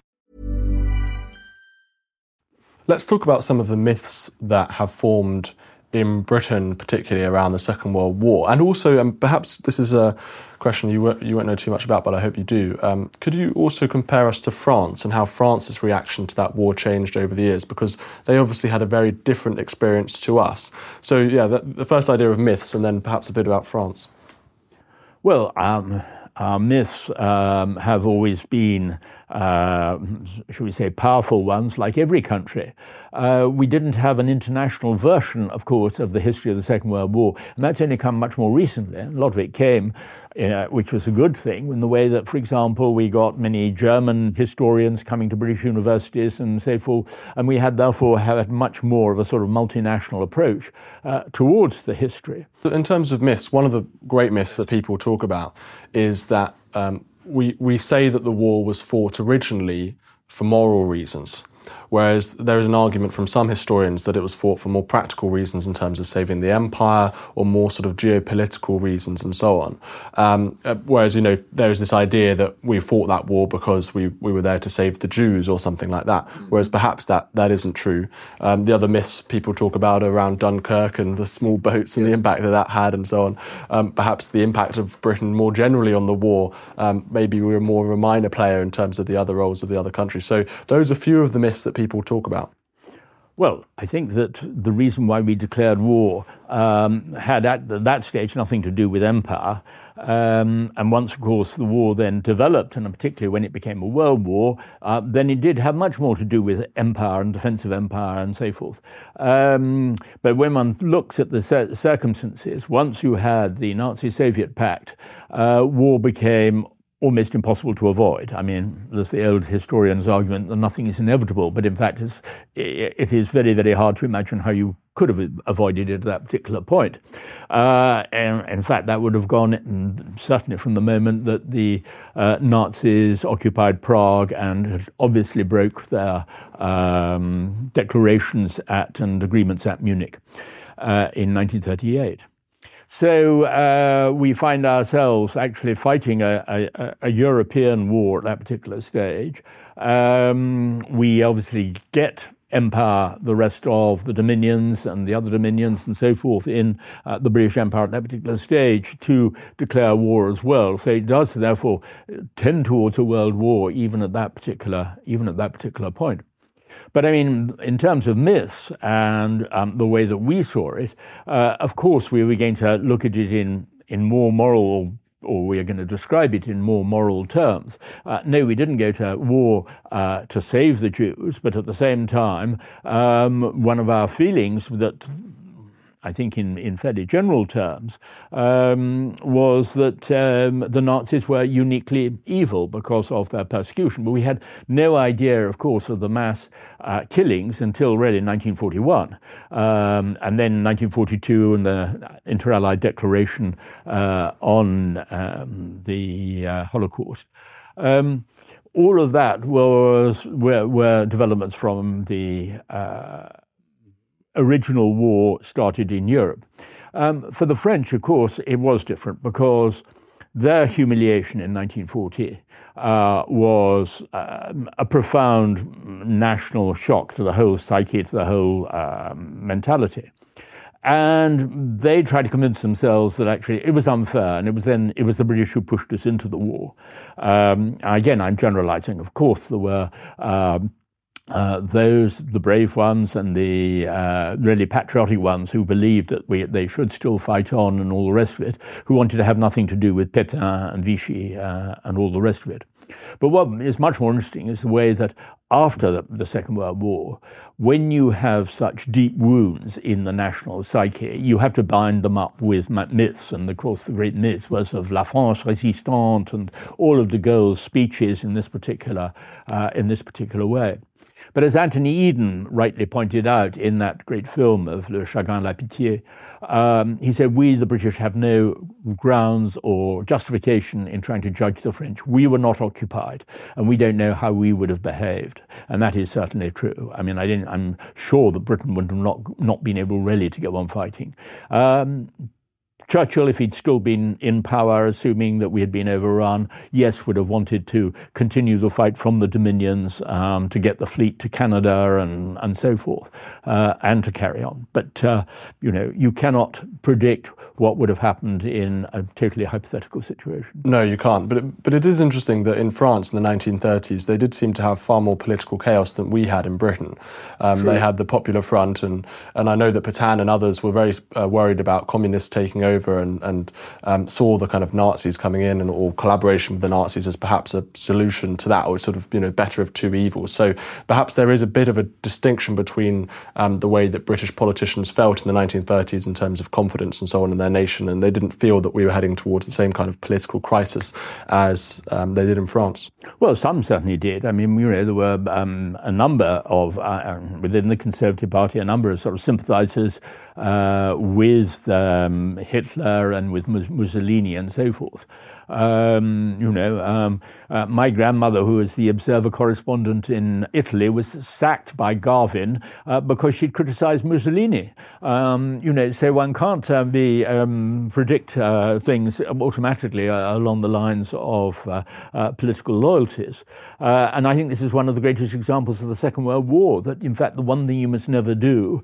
Let's talk about some of the myths that have formed in Britain, particularly around the Second World War. And also, um, perhaps this is a question you, won't, you won't know too much about, but I hope you do. Um, could you also compare us to France and how France's reaction to that war changed over the years? Because they obviously had a very different experience to us. So, yeah, the, the first idea of myths and then perhaps a bit about France. Well, um, our myths um, have always been, uh, should we say, powerful ones, like every country. Uh, we didn't have an international version, of course, of the history of the Second World War, and that's only come much more recently. A lot of it came which was a good thing, in the way that, for example, we got many German historians coming to British universities and so forth, and we had therefore had much more of a sort of multinational approach uh, towards the history. In terms of myths, one of the great myths that people talk about is that um, we, we say that the war was fought originally for moral reasons. Whereas there is an argument from some historians that it was fought for more practical reasons in terms of saving the empire or more sort of geopolitical reasons and so on. Um, uh, whereas, you know, there is this idea that we fought that war because we, we were there to save the Jews or something like that. Whereas perhaps that, that isn't true. Um, the other myths people talk about around Dunkirk and the small boats and the impact that that had and so on. Um, perhaps the impact of Britain more generally on the war, um, maybe we were more of a minor player in terms of the other roles of the other countries. So those are a few of the myths that people talk about? Well, I think that the reason why we declared war um, had at that stage nothing to do with empire. Um, and once, of course, the war then developed, and particularly when it became a world war, uh, then it did have much more to do with empire and defense of empire and so forth. Um, but when one looks at the circumstances, once you had the Nazi Soviet pact, uh, war became almost impossible to avoid. I mean, there's the old historian's argument that nothing is inevitable, but in fact, it's, it is very, very hard to imagine how you could have avoided it at that particular point. Uh, and in fact, that would have gone certainly from the moment that the uh, Nazis occupied Prague and obviously broke their um, declarations at and agreements at Munich uh, in 1938. So uh, we find ourselves actually fighting a, a, a, European war at that particular stage. Um, we obviously get empire, the rest of the dominions and the other dominions and so forth in uh, the British Empire at that particular stage to declare war as well. So it does therefore tend towards a world war even at that particular even at that particular point. But I mean, in terms of myths and um, the way that we saw it, uh, of course, we were going to look at it in, in more moral or we are going to describe it in more moral terms. Uh, no, we didn't go to war uh, to save the Jews, but at the same time, um, one of our feelings that I think in, in fairly general terms, um, was that um, the Nazis were uniquely evil because of their persecution. But we had no idea, of course, of the mass uh, killings until really 1941. Um, and then 1942 and the Inter Allied Declaration uh, on um, the uh, Holocaust. Um, all of that was were, were developments from the uh, original war started in Europe. Um, for the French, of course, it was different because their humiliation in 1940 uh, was um, a profound national shock to the whole psyche, to the whole um, mentality. And they tried to convince themselves that actually it was unfair, and it was then it was the British who pushed us into the war. Um, again, I'm generalising. Of course, there were um, uh, those, the brave ones and the uh, really patriotic ones who believed that we, they should still fight on and all the rest of it, who wanted to have nothing to do with Pétain and Vichy uh, and all the rest of it. But what is much more interesting is the way that after the, the, Second World War, when you have such deep wounds in the national psyche, you have to bind them up with myths. And of course, the great myth was of La France résistante and all of de Gaulle's speeches in this particular, uh, in this particular way. But as Anthony Eden rightly pointed out in that great film of Le Chagrin la Pitié, um, he said, We, the British, have no grounds or justification in trying to judge the French. We were not occupied, and we don't know how we would have behaved. And that is certainly true. I mean, I am sure that Britain would have not, not been able really to go on fighting. Um, Churchill, if he'd still been in power, assuming that we had been overrun, yes, would have wanted to continue the fight from the Dominions um, to get the fleet to Canada and, and so forth, uh, and to carry on. But, uh, you know, you cannot predict what would have happened in a totally hypothetical situation. No, you can't. But it, but it is interesting that in France in the 1930s, they did seem to have far more political chaos than we had in Britain. Um, they had the Popular Front, and, and I know that Pétain and others were very uh, worried about communists taking over over and, and um, saw the kind of Nazis coming in and or collaboration with the Nazis as perhaps a solution to that, or sort of you know better of two evils. So perhaps there is a bit of a distinction between um, the way that British politicians felt in the 1930s in terms of confidence and so on in their nation, and they didn't feel that we were heading towards the same kind of political crisis as um, they did in France. Well, some certainly did. I mean, you know, there were um, a number of uh, within the Conservative Party, a number of sort of sympathisers uh, with um, Hitler and with Mussolini and so forth. Um, you know, um, uh, my grandmother, who was the Observer correspondent in Italy, was sacked by Garvin uh, because she'd criticized Mussolini. Um, you know, so one can't uh, be um, predict uh, things automatically uh, along the lines of uh, political loyalties. and I think this is one of the greatest examples of the Second World War. That in fact, the one thing you must never do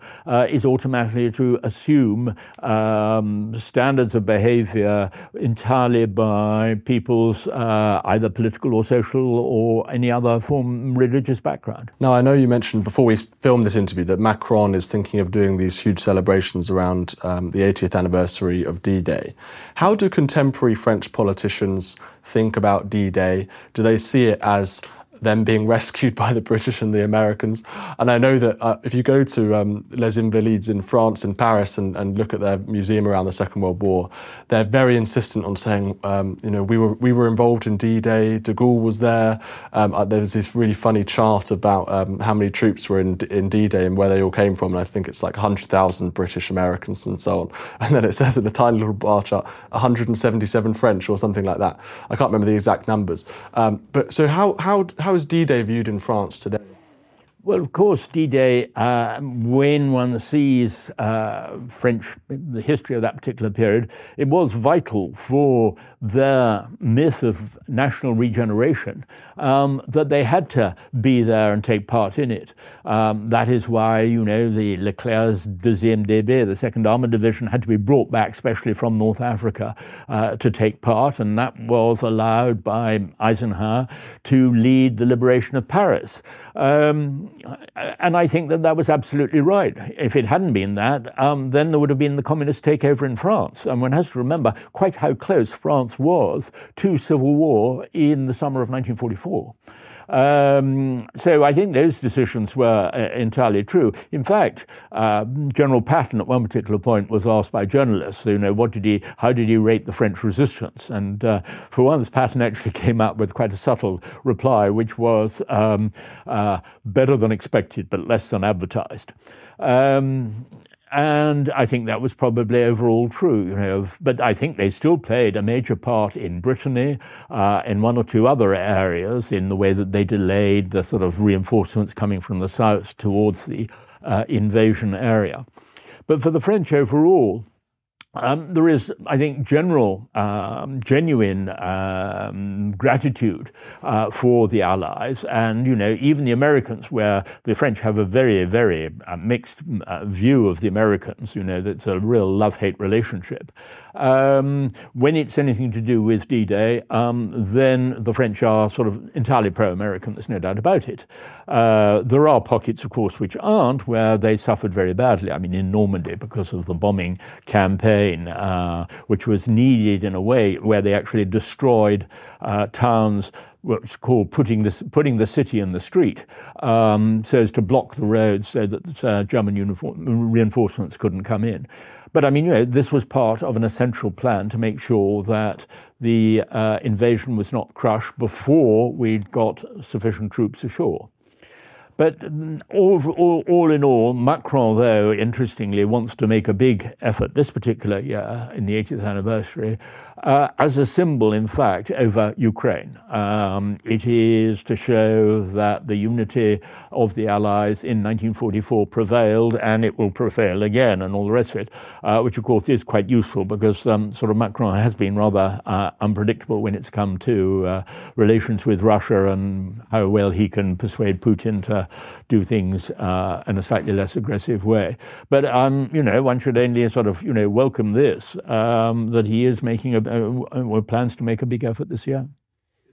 is automatically to assume um, standards of behavior entirely by by people's uh, either political or social or any other form religious background. Now, I know you mentioned before we filmed this interview that Macron is thinking of doing these huge celebrations around um, the 80th anniversary of D Day. How do contemporary French politicians think about D Day? Do they see it as them being rescued by the British and the Americans. And I know that uh, if you go to um, Les Invalides in France, in Paris, and, and, look at their museum around the Second World War, they're very insistent on saying, um, you know, we were we were involved in D-Day. De Gaulle was there. Um, uh, there's this really funny chart about um, how many troops were in in D-Day and where they all came from, and I think it's like 100,000 British, Americans, and so on. And then it says in a tiny little bar chart, 177 French or something like that. I can't remember the exact numbers. Um, but so how how is D-Day viewed in France today? Well, of course, D-Day, uh, when one sees uh, French, the history of that particular period, it was vital for their myth of national regeneration um, that they had to be there and take part in it. Um, that is why, you know, the Leclerc's deuxième DB, the Second Armored Division, had to be brought back, especially from North Africa, uh, to take part, and that was allowed by Eisenhower to lead the liberation of Paris. Um, and I think that that was absolutely right. If it hadn't been that, um, then there would have been the communist takeover in France. And one has to remember quite how close France was to civil war in the summer of 1944. Um, so I think those decisions were uh, entirely true. In fact, uh, General Patton at one particular point was asked by journalists, you know, what did he, how did he rate the French resistance? And uh, for once, Patton actually came up with quite a subtle reply, which was um, uh, better than expected, but less than advertised. Um, and I think that was probably overall true, you know. But I think they still played a major part in Brittany, uh, in one or two other areas, in the way that they delayed the sort of reinforcements coming from the south towards the uh, invasion area. But for the French overall, um, there is, I think, general, um, genuine um, gratitude uh, for the Allies, and you know, even the Americans, where the French have a very, very uh, mixed uh, view of the Americans. You know, that's a real love-hate relationship. Um, when it's anything to do with D-Day, um, then the French are sort of entirely pro-American. There's no doubt about it. Uh, there are pockets, of course, which aren't, where they suffered very badly. I mean, in Normandy, because of the bombing campaign, uh, which was needed in a way where they actually destroyed uh, towns what's called putting the, putting the city in the street, um, so as to block the roads so that uh, German uniform, reinforcements couldn't come in. But I mean, you know, this was part of an essential plan to make sure that the uh, invasion was not crushed before we'd got sufficient troops ashore. But all, all, all, in all, Macron, though, interestingly, wants to make a big effort this particular year in the 80th anniversary uh, as a symbol, in fact, over Ukraine. Um, it is to show that the unity of the Allies in 1944 prevailed and it will prevail again and all the rest of it, uh, which of course is quite useful because um, sort of Macron has been rather uh, unpredictable when it's come to uh, relations with Russia and how well he can persuade Putin to do things uh, in a slightly less aggressive way. But, um, you know, one should only sort of, you know, welcome this, um, that he is making a uh, plans to make a big effort this year.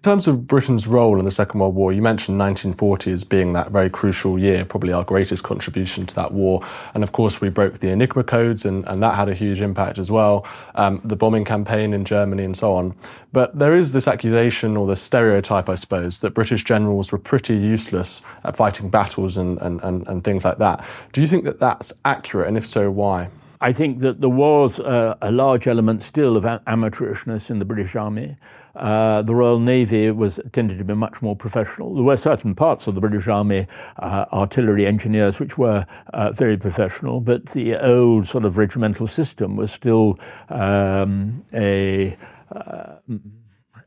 In terms of Britain's role in the Second World War, you mentioned 1940 as being that very crucial year, probably our greatest contribution to that war. And of course, we broke the Enigma codes, and, and that had a huge impact as well. Um, the bombing campaign in Germany, and so on. But there is this accusation, or this stereotype, I suppose, that British generals were pretty useless at fighting battles and, and, and, and things like that. Do you think that that's accurate, and if so, why? I think that there was a, a large element still of amateurishness in the British Army. Uh, the Royal Navy was tended to be much more professional. There were certain parts of the British Army, uh, artillery engineers, which were uh, very professional, but the old sort of regimental system was still um, a uh,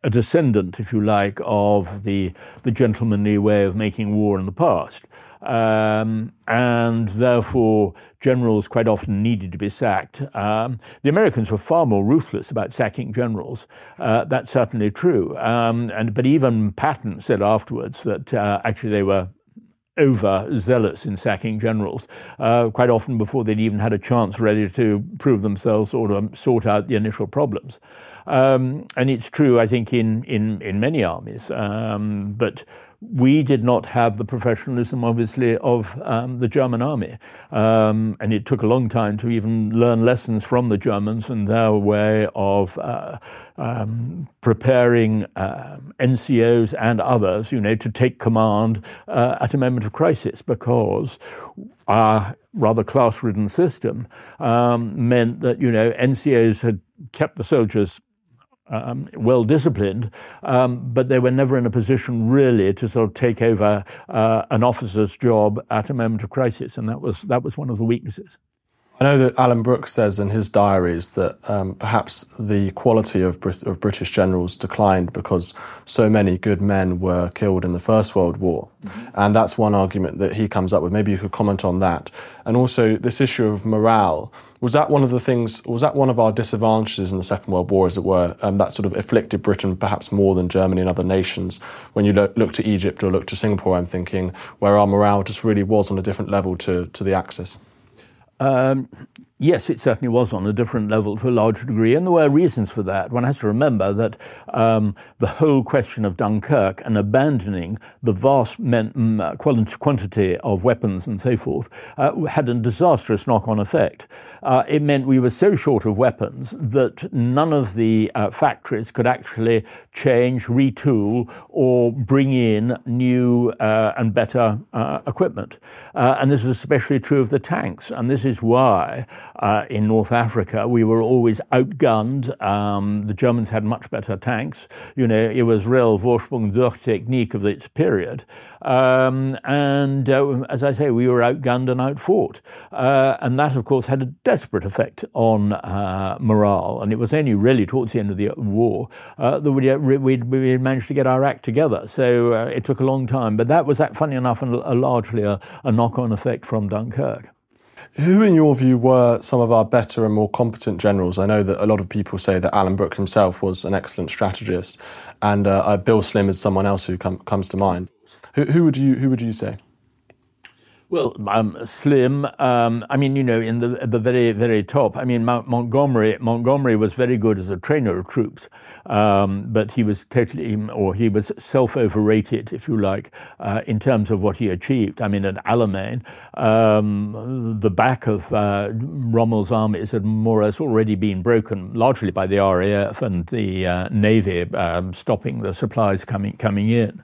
a descendant, if you like, of the the gentlemanly way of making war in the past. Um, and therefore generals quite often needed to be sacked. Um, the Americans were far more ruthless about sacking generals. Uh, that's certainly true. Um, and but even Patton said afterwards that uh, actually they were over zealous in sacking generals, uh, quite often before they'd even had a chance ready to prove themselves or to sort out the initial problems. Um, and it's true, I think, in, in, in many armies. Um, but we did not have the professionalism, obviously, of um, the German army. Um, and it took a long time to even learn lessons from the Germans and their way of uh, um, preparing uh, NCOs and others, you know, to take command uh, at a moment of crisis because our rather class-ridden system um, meant that, you know, NCOs had kept the soldiers um, well disciplined, um, but they were never in a position really to sort of take over uh, an officer's job at a moment of crisis, and that was that was one of the weaknesses. I know that Alan Brooks says in his diaries that um, perhaps the quality of, Brit- of, British generals declined because so many good men were killed in the First World War. Mm-hmm. And that's one argument that he comes up with. Maybe you could comment on that. And also, this issue of morale. Was that one of the things, was that one of our disadvantages in the Second World War, as it were, um, that sort of afflicted Britain perhaps more than Germany and other nations? When you look, look to Egypt or look to Singapore, I'm thinking, where our morale just really was on a different level to, to the Axis. Um, Yes, it certainly was on a different level to a large degree, and there were reasons for that. One has to remember that um, the whole question of Dunkirk and abandoning the vast men, um, quantity of weapons and so forth uh, had a disastrous knock on effect. Uh, it meant we were so short of weapons that none of the uh, factories could actually change, retool, or bring in new uh, and better uh, equipment. Uh, and this is especially true of the tanks, and this is why uh, in North Africa, we were always outgunned. Um, the Germans had much better tanks. You know, it was real Vorsprung durch Technik of its period. Um, and uh, as I say, we were outgunned and outfought. Uh, and that, of course, had a desperate effect on uh, morale. And it was only really towards the end of the war uh, that we, we, we managed to get our act together. So uh, it took a long time. But that was, funny enough, and largely a, a knock on effect from Dunkirk. Who, in your view, were some of our better and more competent generals? I know that a lot of people say that Alan Brooke himself was an excellent strategist, and uh, uh, Bill Slim is someone else who com- comes to mind. Who, who, would you Who would you say? Well, um, Slim. Um, I mean, you know, in the the very very top. I mean, Mount Montgomery. Montgomery was very good as a trainer of troops, um, but he was totally, or he was self overrated, if you like, uh, in terms of what he achieved. I mean, at Alamein, um, the back of uh, Rommel's armies had more or less already been broken, largely by the RAF and the uh, Navy um, stopping the supplies coming coming in.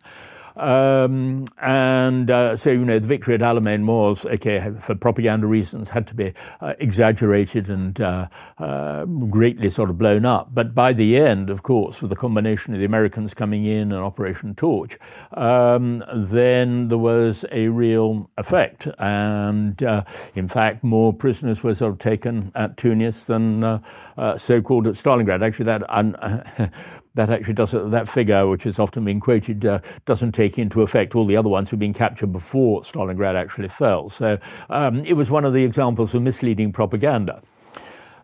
Um, and uh, so, you know, the victory at Alamein was, okay, for propaganda reasons, had to be uh, exaggerated and uh, uh, greatly sort of blown up. But by the end, of course, with the combination of the Americans coming in and Operation Torch, um, then there was a real effect. And uh, in fact, more prisoners were sort of taken at Tunis than uh, so called at Stalingrad. Actually, that un- that actually doesn't that figure, which has often been quoted, uh, doesn't take into effect all the other ones who've been captured before Stalingrad actually fell. So um, it was one of the examples of misleading propaganda.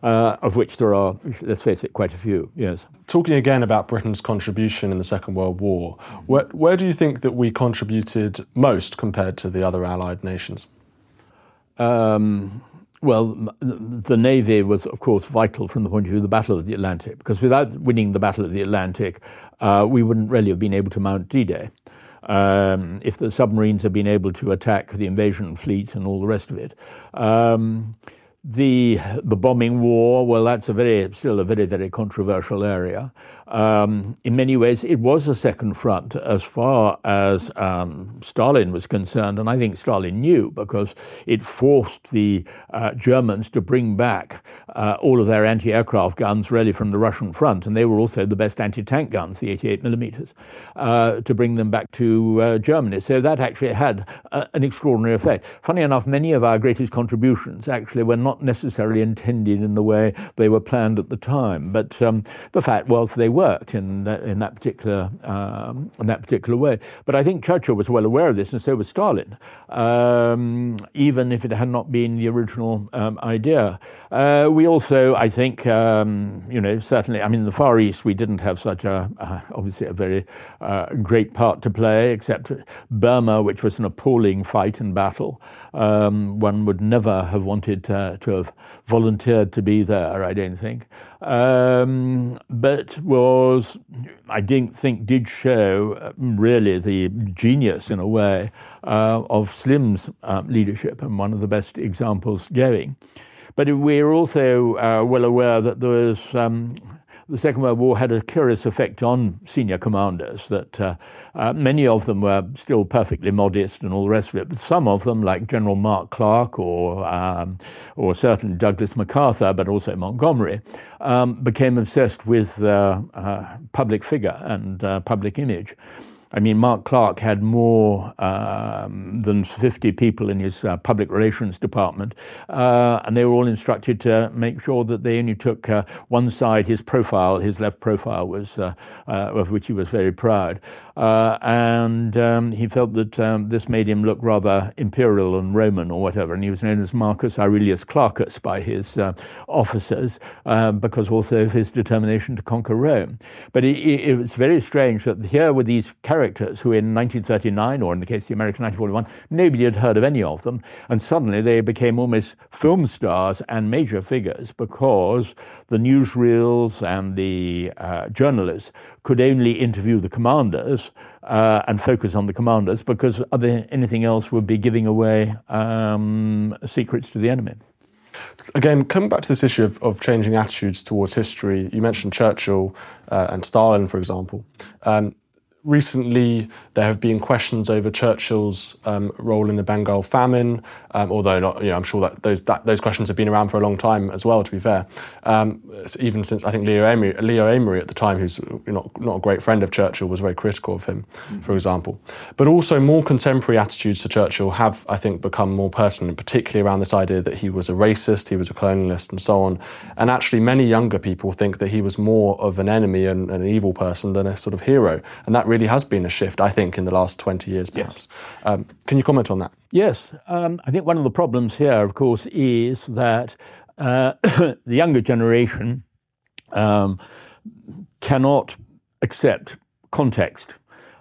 Uh, of which there are, let's face it, quite a few. Yes. Talking again about Britain's contribution in the Second World War, where, where do you think that we contributed most compared to the other Allied nations? Um, well, the Navy was, of course, vital from the point of view of the Battle of the Atlantic, because without winning the Battle of the Atlantic, uh, we wouldn't really have been able to mount D Day. Um, if the submarines had been able to attack the invasion fleet and all the rest of it. Um, the the bombing war, well, that's a very still a very very controversial area. Um, in many ways, it was a second front as far as um, Stalin was concerned, and I think Stalin knew because it forced the uh, Germans to bring back uh, all of their anti-aircraft guns, really from the Russian front, and they were also the best anti-tank guns, the 88 millimeters, uh, to bring them back to uh, Germany. So that actually had uh, an extraordinary effect. Funny enough, many of our greatest contributions actually were not necessarily intended in the way they were planned at the time, but um, the fact was they were worked in that, in that particular um, in that particular way. But I think Churchill was well aware of this, and so was Stalin, um, even if it had not been the original um, idea. Uh, we also, I think, um, you know, certainly, I mean, in the Far East, we didn't have such a uh, obviously a very uh, great part to play, except Burma, which was an appalling fight and battle. Um, one would never have wanted to, to have volunteered to be there, I don't think. Um, but was, I didn't think, did show uh, really the genius in a way uh, of Slim's um, leadership and one of the best examples going. But we're also uh, well aware that there was um, the Second World War had a curious effect on senior commanders, that uh, uh, many of them were still perfectly modest and all the rest of it, but some of them, like General Mark Clark or, um, or certainly Douglas MacArthur, but also Montgomery, um, became obsessed with uh, public figure and uh, public image. I mean, Mark Clark had more um, than 50 people in his uh, public relations department, uh, and they were all instructed to make sure that they only took uh, one side, his profile, his left profile was, uh, uh, of which he was very proud. Uh, and um, he felt that um, this made him look rather imperial and Roman or whatever, and he was known as Marcus Aurelius Clarkus by his officers because also of his determination to conquer Rome. But it, it, was very strange that here were these characters characters who in 1939, or in the case of the American 1941, nobody had heard of any of them. And suddenly they became almost film stars and major figures because the newsreels and the uh, journalists could only interview the commanders uh, and focus on the commanders because anything else would be giving away um, secrets to the enemy. Again, coming back to this issue of, of changing attitudes towards history, you mentioned Churchill uh, and Stalin, for example. Um, recently there have been questions over Churchill's um, role in the Bengal famine, um, although not, you know, I'm sure that those, that those questions have been around for a long time as well, to be fair. Um, even since I think Leo Amery, Leo Amery at the time, who's not, not a great friend of Churchill, was very critical of him, mm-hmm. for example. But also more contemporary attitudes to Churchill have, I think, become more personal, particularly around this idea that he was a racist, he was a colonialist, and so on. And actually, many younger people think that he was more of an enemy and an evil person than a sort of hero. And that really has been a shift, I think, in the last 20 years, perhaps. Yes. Um, can you comment on that? Yes. Um, I think one of the problems here, of course, is that uh, the younger generation um, cannot accept context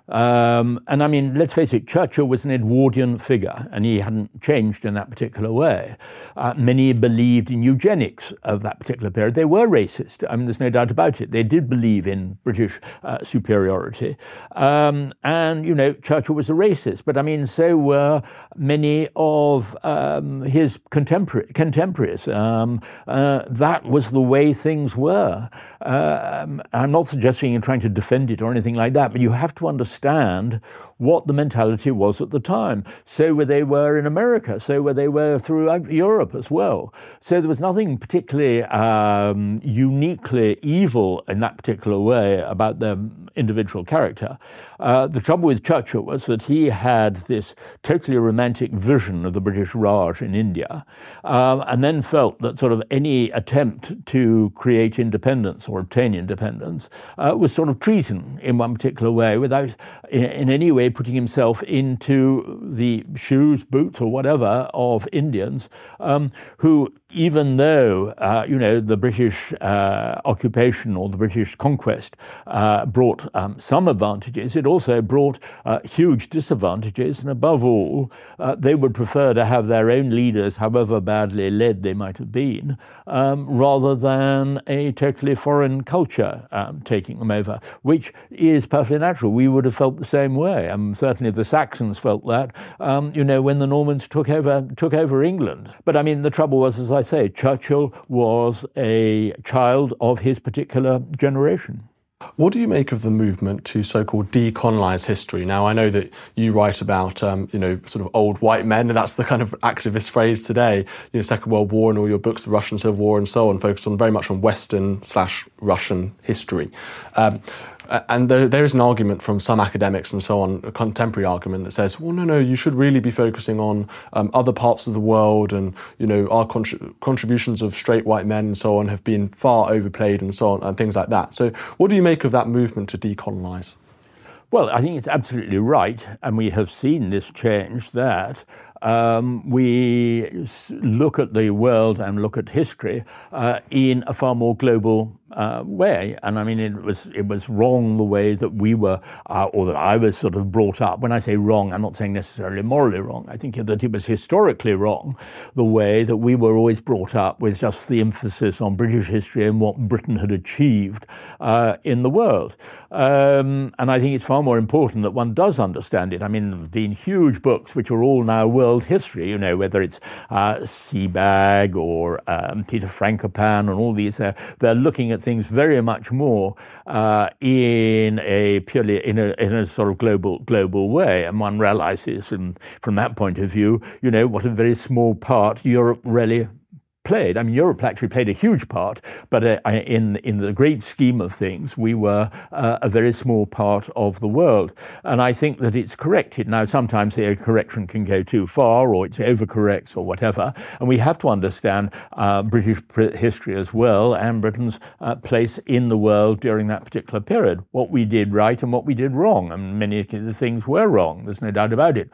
um, and I mean, let's face it, Churchill was an Edwardian figure, and he hadn't changed in that particular way. Uh, many believed in eugenics of that particular period. They were racist. I mean, there's no doubt about it. They did believe in British uh, superiority. Um, and, you know, Churchill was a racist, but I mean, so were many of um, his contemporaries. Um, uh, that was the way things were. Um, I'm not suggesting you're trying to defend it or anything like that, but you have to understand understand what the mentality was at the time. So where they were in America, so where they were throughout Europe as well. So there was nothing particularly um, uniquely evil in that particular way about their individual character. Uh, the trouble with Churchill was that he had this totally romantic vision of the British Raj in India, uh, and then felt that sort of any attempt to create independence or obtain independence uh, was sort of treason in one particular way without in, in any way putting himself into the shoes, boots, or whatever of Indians um, who even though uh, you know the British uh, occupation or the British conquest uh, brought um, some advantages, it also brought uh, huge disadvantages, and above all, uh, they would prefer to have their own leaders, however badly led they might have been, um, rather than a totally foreign culture um, taking them over, which is perfectly natural. We would have felt the same way. Um, certainly, the Saxons felt that. Um, you know, when the Normans took over took over England, but I mean, the trouble was, as I I say, Churchill was a child of his particular generation. What do you make of the movement to so-called decolonize history? Now, I know that you write about, um, you know, sort of old white men, and that's the kind of activist phrase today. You know, Second World War and all your books, the Russian Civil War and so on, focus on very much on Western slash Russian history. Um, and there, there is an argument from some academics and so on, a contemporary argument that says, well, no, no, you should really be focusing on um, other parts of the world, and you know, our contributions of straight white men and so on have been far overplayed and so on, and things like that. So, what do you make of that movement to decolonize? Well, I think it's absolutely right, and we have seen this change that um, we look at the world and look at history uh, in a far more global uh, way. And I mean, it was it was wrong the way that we were, uh, or that I was sort of brought up. When I say wrong, I'm not saying necessarily morally wrong. I think that it was historically wrong the way that we were always brought up with just the emphasis on British history and what Britain had achieved uh, in the world. Um, and I think it's far more important that one does understand it. I mean, there have been huge books which are all now world history. You know, whether it's uh, Sebag or um, Peter Frankopan and all these, uh, they're looking at things very much more uh, in a purely in a in a sort of global global way, and one realizes, and from that point of view, you know, what a very small part Europe really played. I mean, Europe actually played a huge part, but uh, in in the great scheme of things, we were uh, a very small part of the world. And I think that it's corrected now. Sometimes the correction can go too far, or it's overcorrects, or whatever. And we have to understand uh, British history as well, and Britain's uh, place in the world during that particular period. What we did right and what we did wrong, and many of the things were wrong. There's no doubt about it.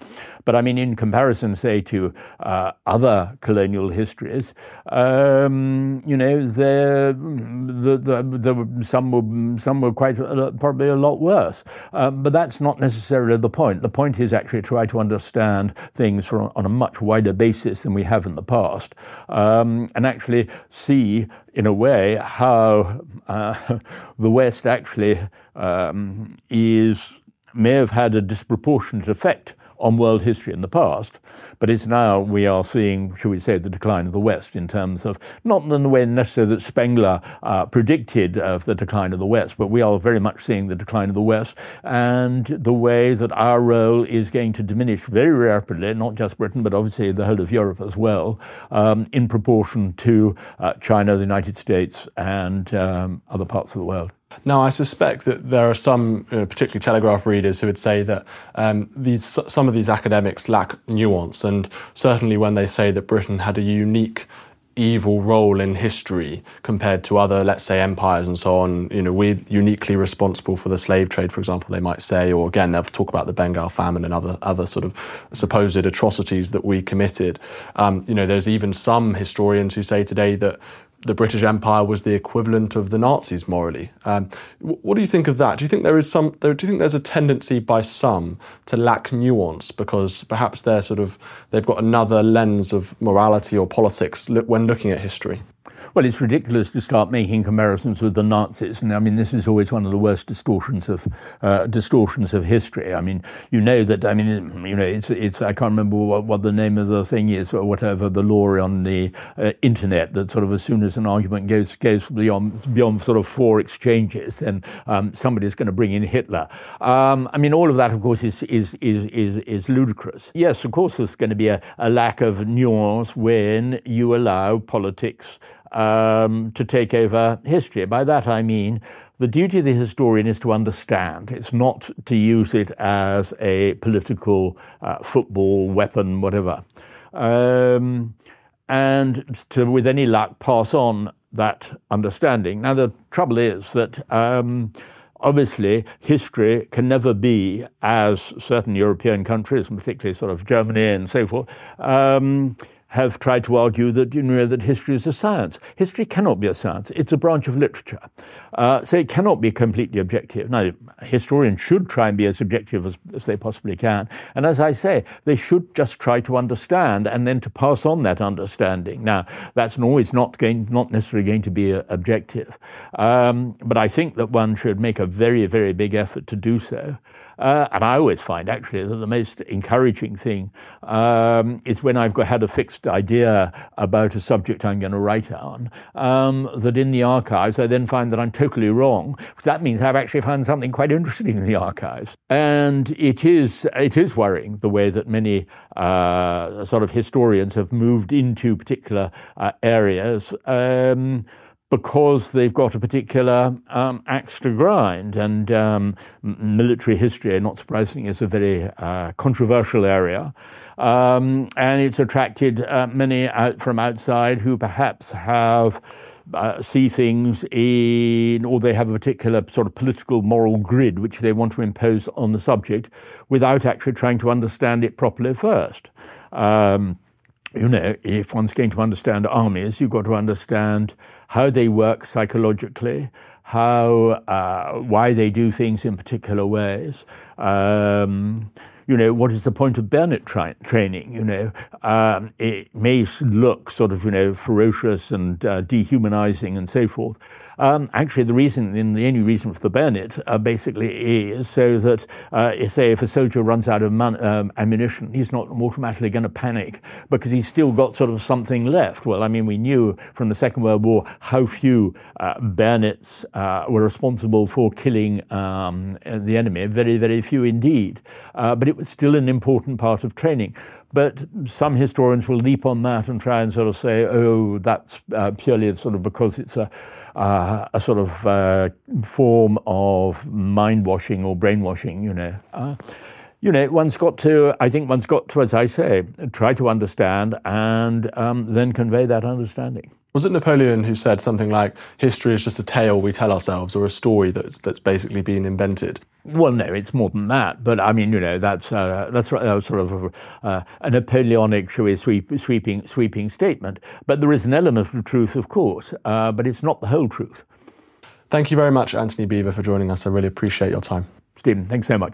But I mean, in comparison, say to uh, other colonial histories um, you know, the, the, the, some were some were quite probably a lot worse. Um, but that's not necessarily the point. The point is actually to try to understand things from, on a much wider basis than we have in the past, um, and actually see, in a way, how uh, the West actually um, is may have had a disproportionate effect on world history in the past, but it's now we are seeing, shall we say, the decline of the West in terms of not the way necessarily that Spengler uh, predicted of the decline of the West, but we are very much seeing the decline of the West and the way that our role is going to diminish very rapidly, not just Britain, but obviously the whole of Europe as well, um, in proportion to uh, China, the United States, and um, other parts of the world. Now, I suspect that there are some, you know, particularly Telegraph readers, who would say that um, these some of these academics lack nuance, and certainly when they say that Britain had a unique evil role in history compared to other, let's say, empires and so on. You know, we're uniquely responsible for the slave trade, for example, they might say, or again, they'll talk about the Bengal famine and other other sort of supposed atrocities that we committed. Um, you know, there's even some historians who say today that the British Empire was the equivalent of the Nazis morally. Um, what do you think of that? Do you think there is some? Do you think there's a tendency by some to lack nuance because perhaps they're sort of they've got another lens of morality or politics when looking at history? Well, it's ridiculous to start making comparisons with the Nazis, and I mean this is always one of the worst distortions of uh, distortions of history. I mean, you know that I mean you know it's it's I can't remember what, what the name of the thing is or whatever the law on the uh, internet that sort of as soon as an argument goes goes beyond beyond sort of four exchanges, then um, somebody's going to bring in Hitler. Um, I mean, all of that, of course, is is is is, is ludicrous. Yes, of course, there's going to be a, a lack of nuance when you allow politics um, to take over history. By that I mean the duty of the historian is to understand. It's not to use it as a political uh, football weapon, whatever. Um, and to, with any luck, pass on that understanding. Now, the trouble is that um, obviously history can never be, as certain European countries, particularly sort of Germany and so forth, um, have tried to argue that you know that history is a science. History cannot be a science; it's a branch of literature, uh, so it cannot be completely objective. Now, historians should try and be as objective as, as they possibly can, and as I say, they should just try to understand and then to pass on that understanding. Now, that's always not going, not necessarily going to be uh, objective, um, but I think that one should make a very, very big effort to do so. Uh, and I always find actually that the most encouraging thing um, is when I've got, had a fixed idea about a subject I'm going to write on, um, that in the archives I then find that I'm totally wrong. That means I've actually found something quite interesting in the archives. And it is, it is worrying the way that many uh, sort of historians have moved into particular uh, areas. Um, because they've got a particular um, axe to grind. And um, military history, not surprisingly, is a very uh, controversial area. Um, and it's attracted uh, many out from outside who perhaps have. Uh, see things in, or they have a particular sort of political moral grid which they want to impose on the subject without actually trying to understand it properly first. Um, you know, if one's going to understand armies, you've got to understand how they work psychologically, how, uh, why they do things in particular ways. Um, you know, what is the point of bayonet tra- training? You know, um, it may look sort of, you know, ferocious and uh, dehumanizing and so forth. Um, actually, the reason, the only reason for the bayonet, uh, basically is so that, uh, say, if a soldier runs out of um, ammunition, he's not automatically going to panic because he's still got sort of something left. Well, I mean, we knew from the Second World War how few uh, bayonets uh, were responsible for killing um, the enemy. Very, very few indeed. Uh, but it was still an important part of training. But some historians will leap on that and try and sort of say, oh, that's uh, purely sort of because it's a, uh, a sort of uh, form of mind washing or brainwashing, you know. Uh, you know, one's got to, I think one's got to, as I say, try to understand and um, then convey that understanding. Was it Napoleon who said something like, history is just a tale we tell ourselves or a story that's, that's basically been invented? Well, no, it's more than that. But I mean, you know, that's uh, that's uh, sort of uh, a Napoleonic, shall we, sweep, sweeping sweeping statement. But there is an element of truth, of course, uh, but it's not the whole truth. Thank you very much, Antony Beevor, for joining us. I really appreciate your time. Steven, thanks so much.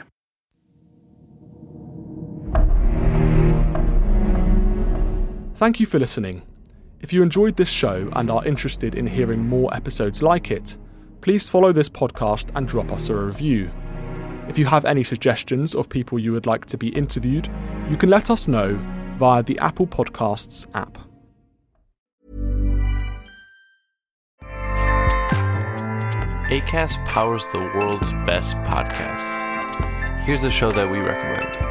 Thank you for listening. If you enjoyed this show and are interested in hearing more episodes like it, please follow this podcast and drop us a review. If you have any suggestions of people you would like to be interviewed, you can let us know via the Apple Podcasts app. ACAST powers the world's best podcasts. Here's a show that we recommend.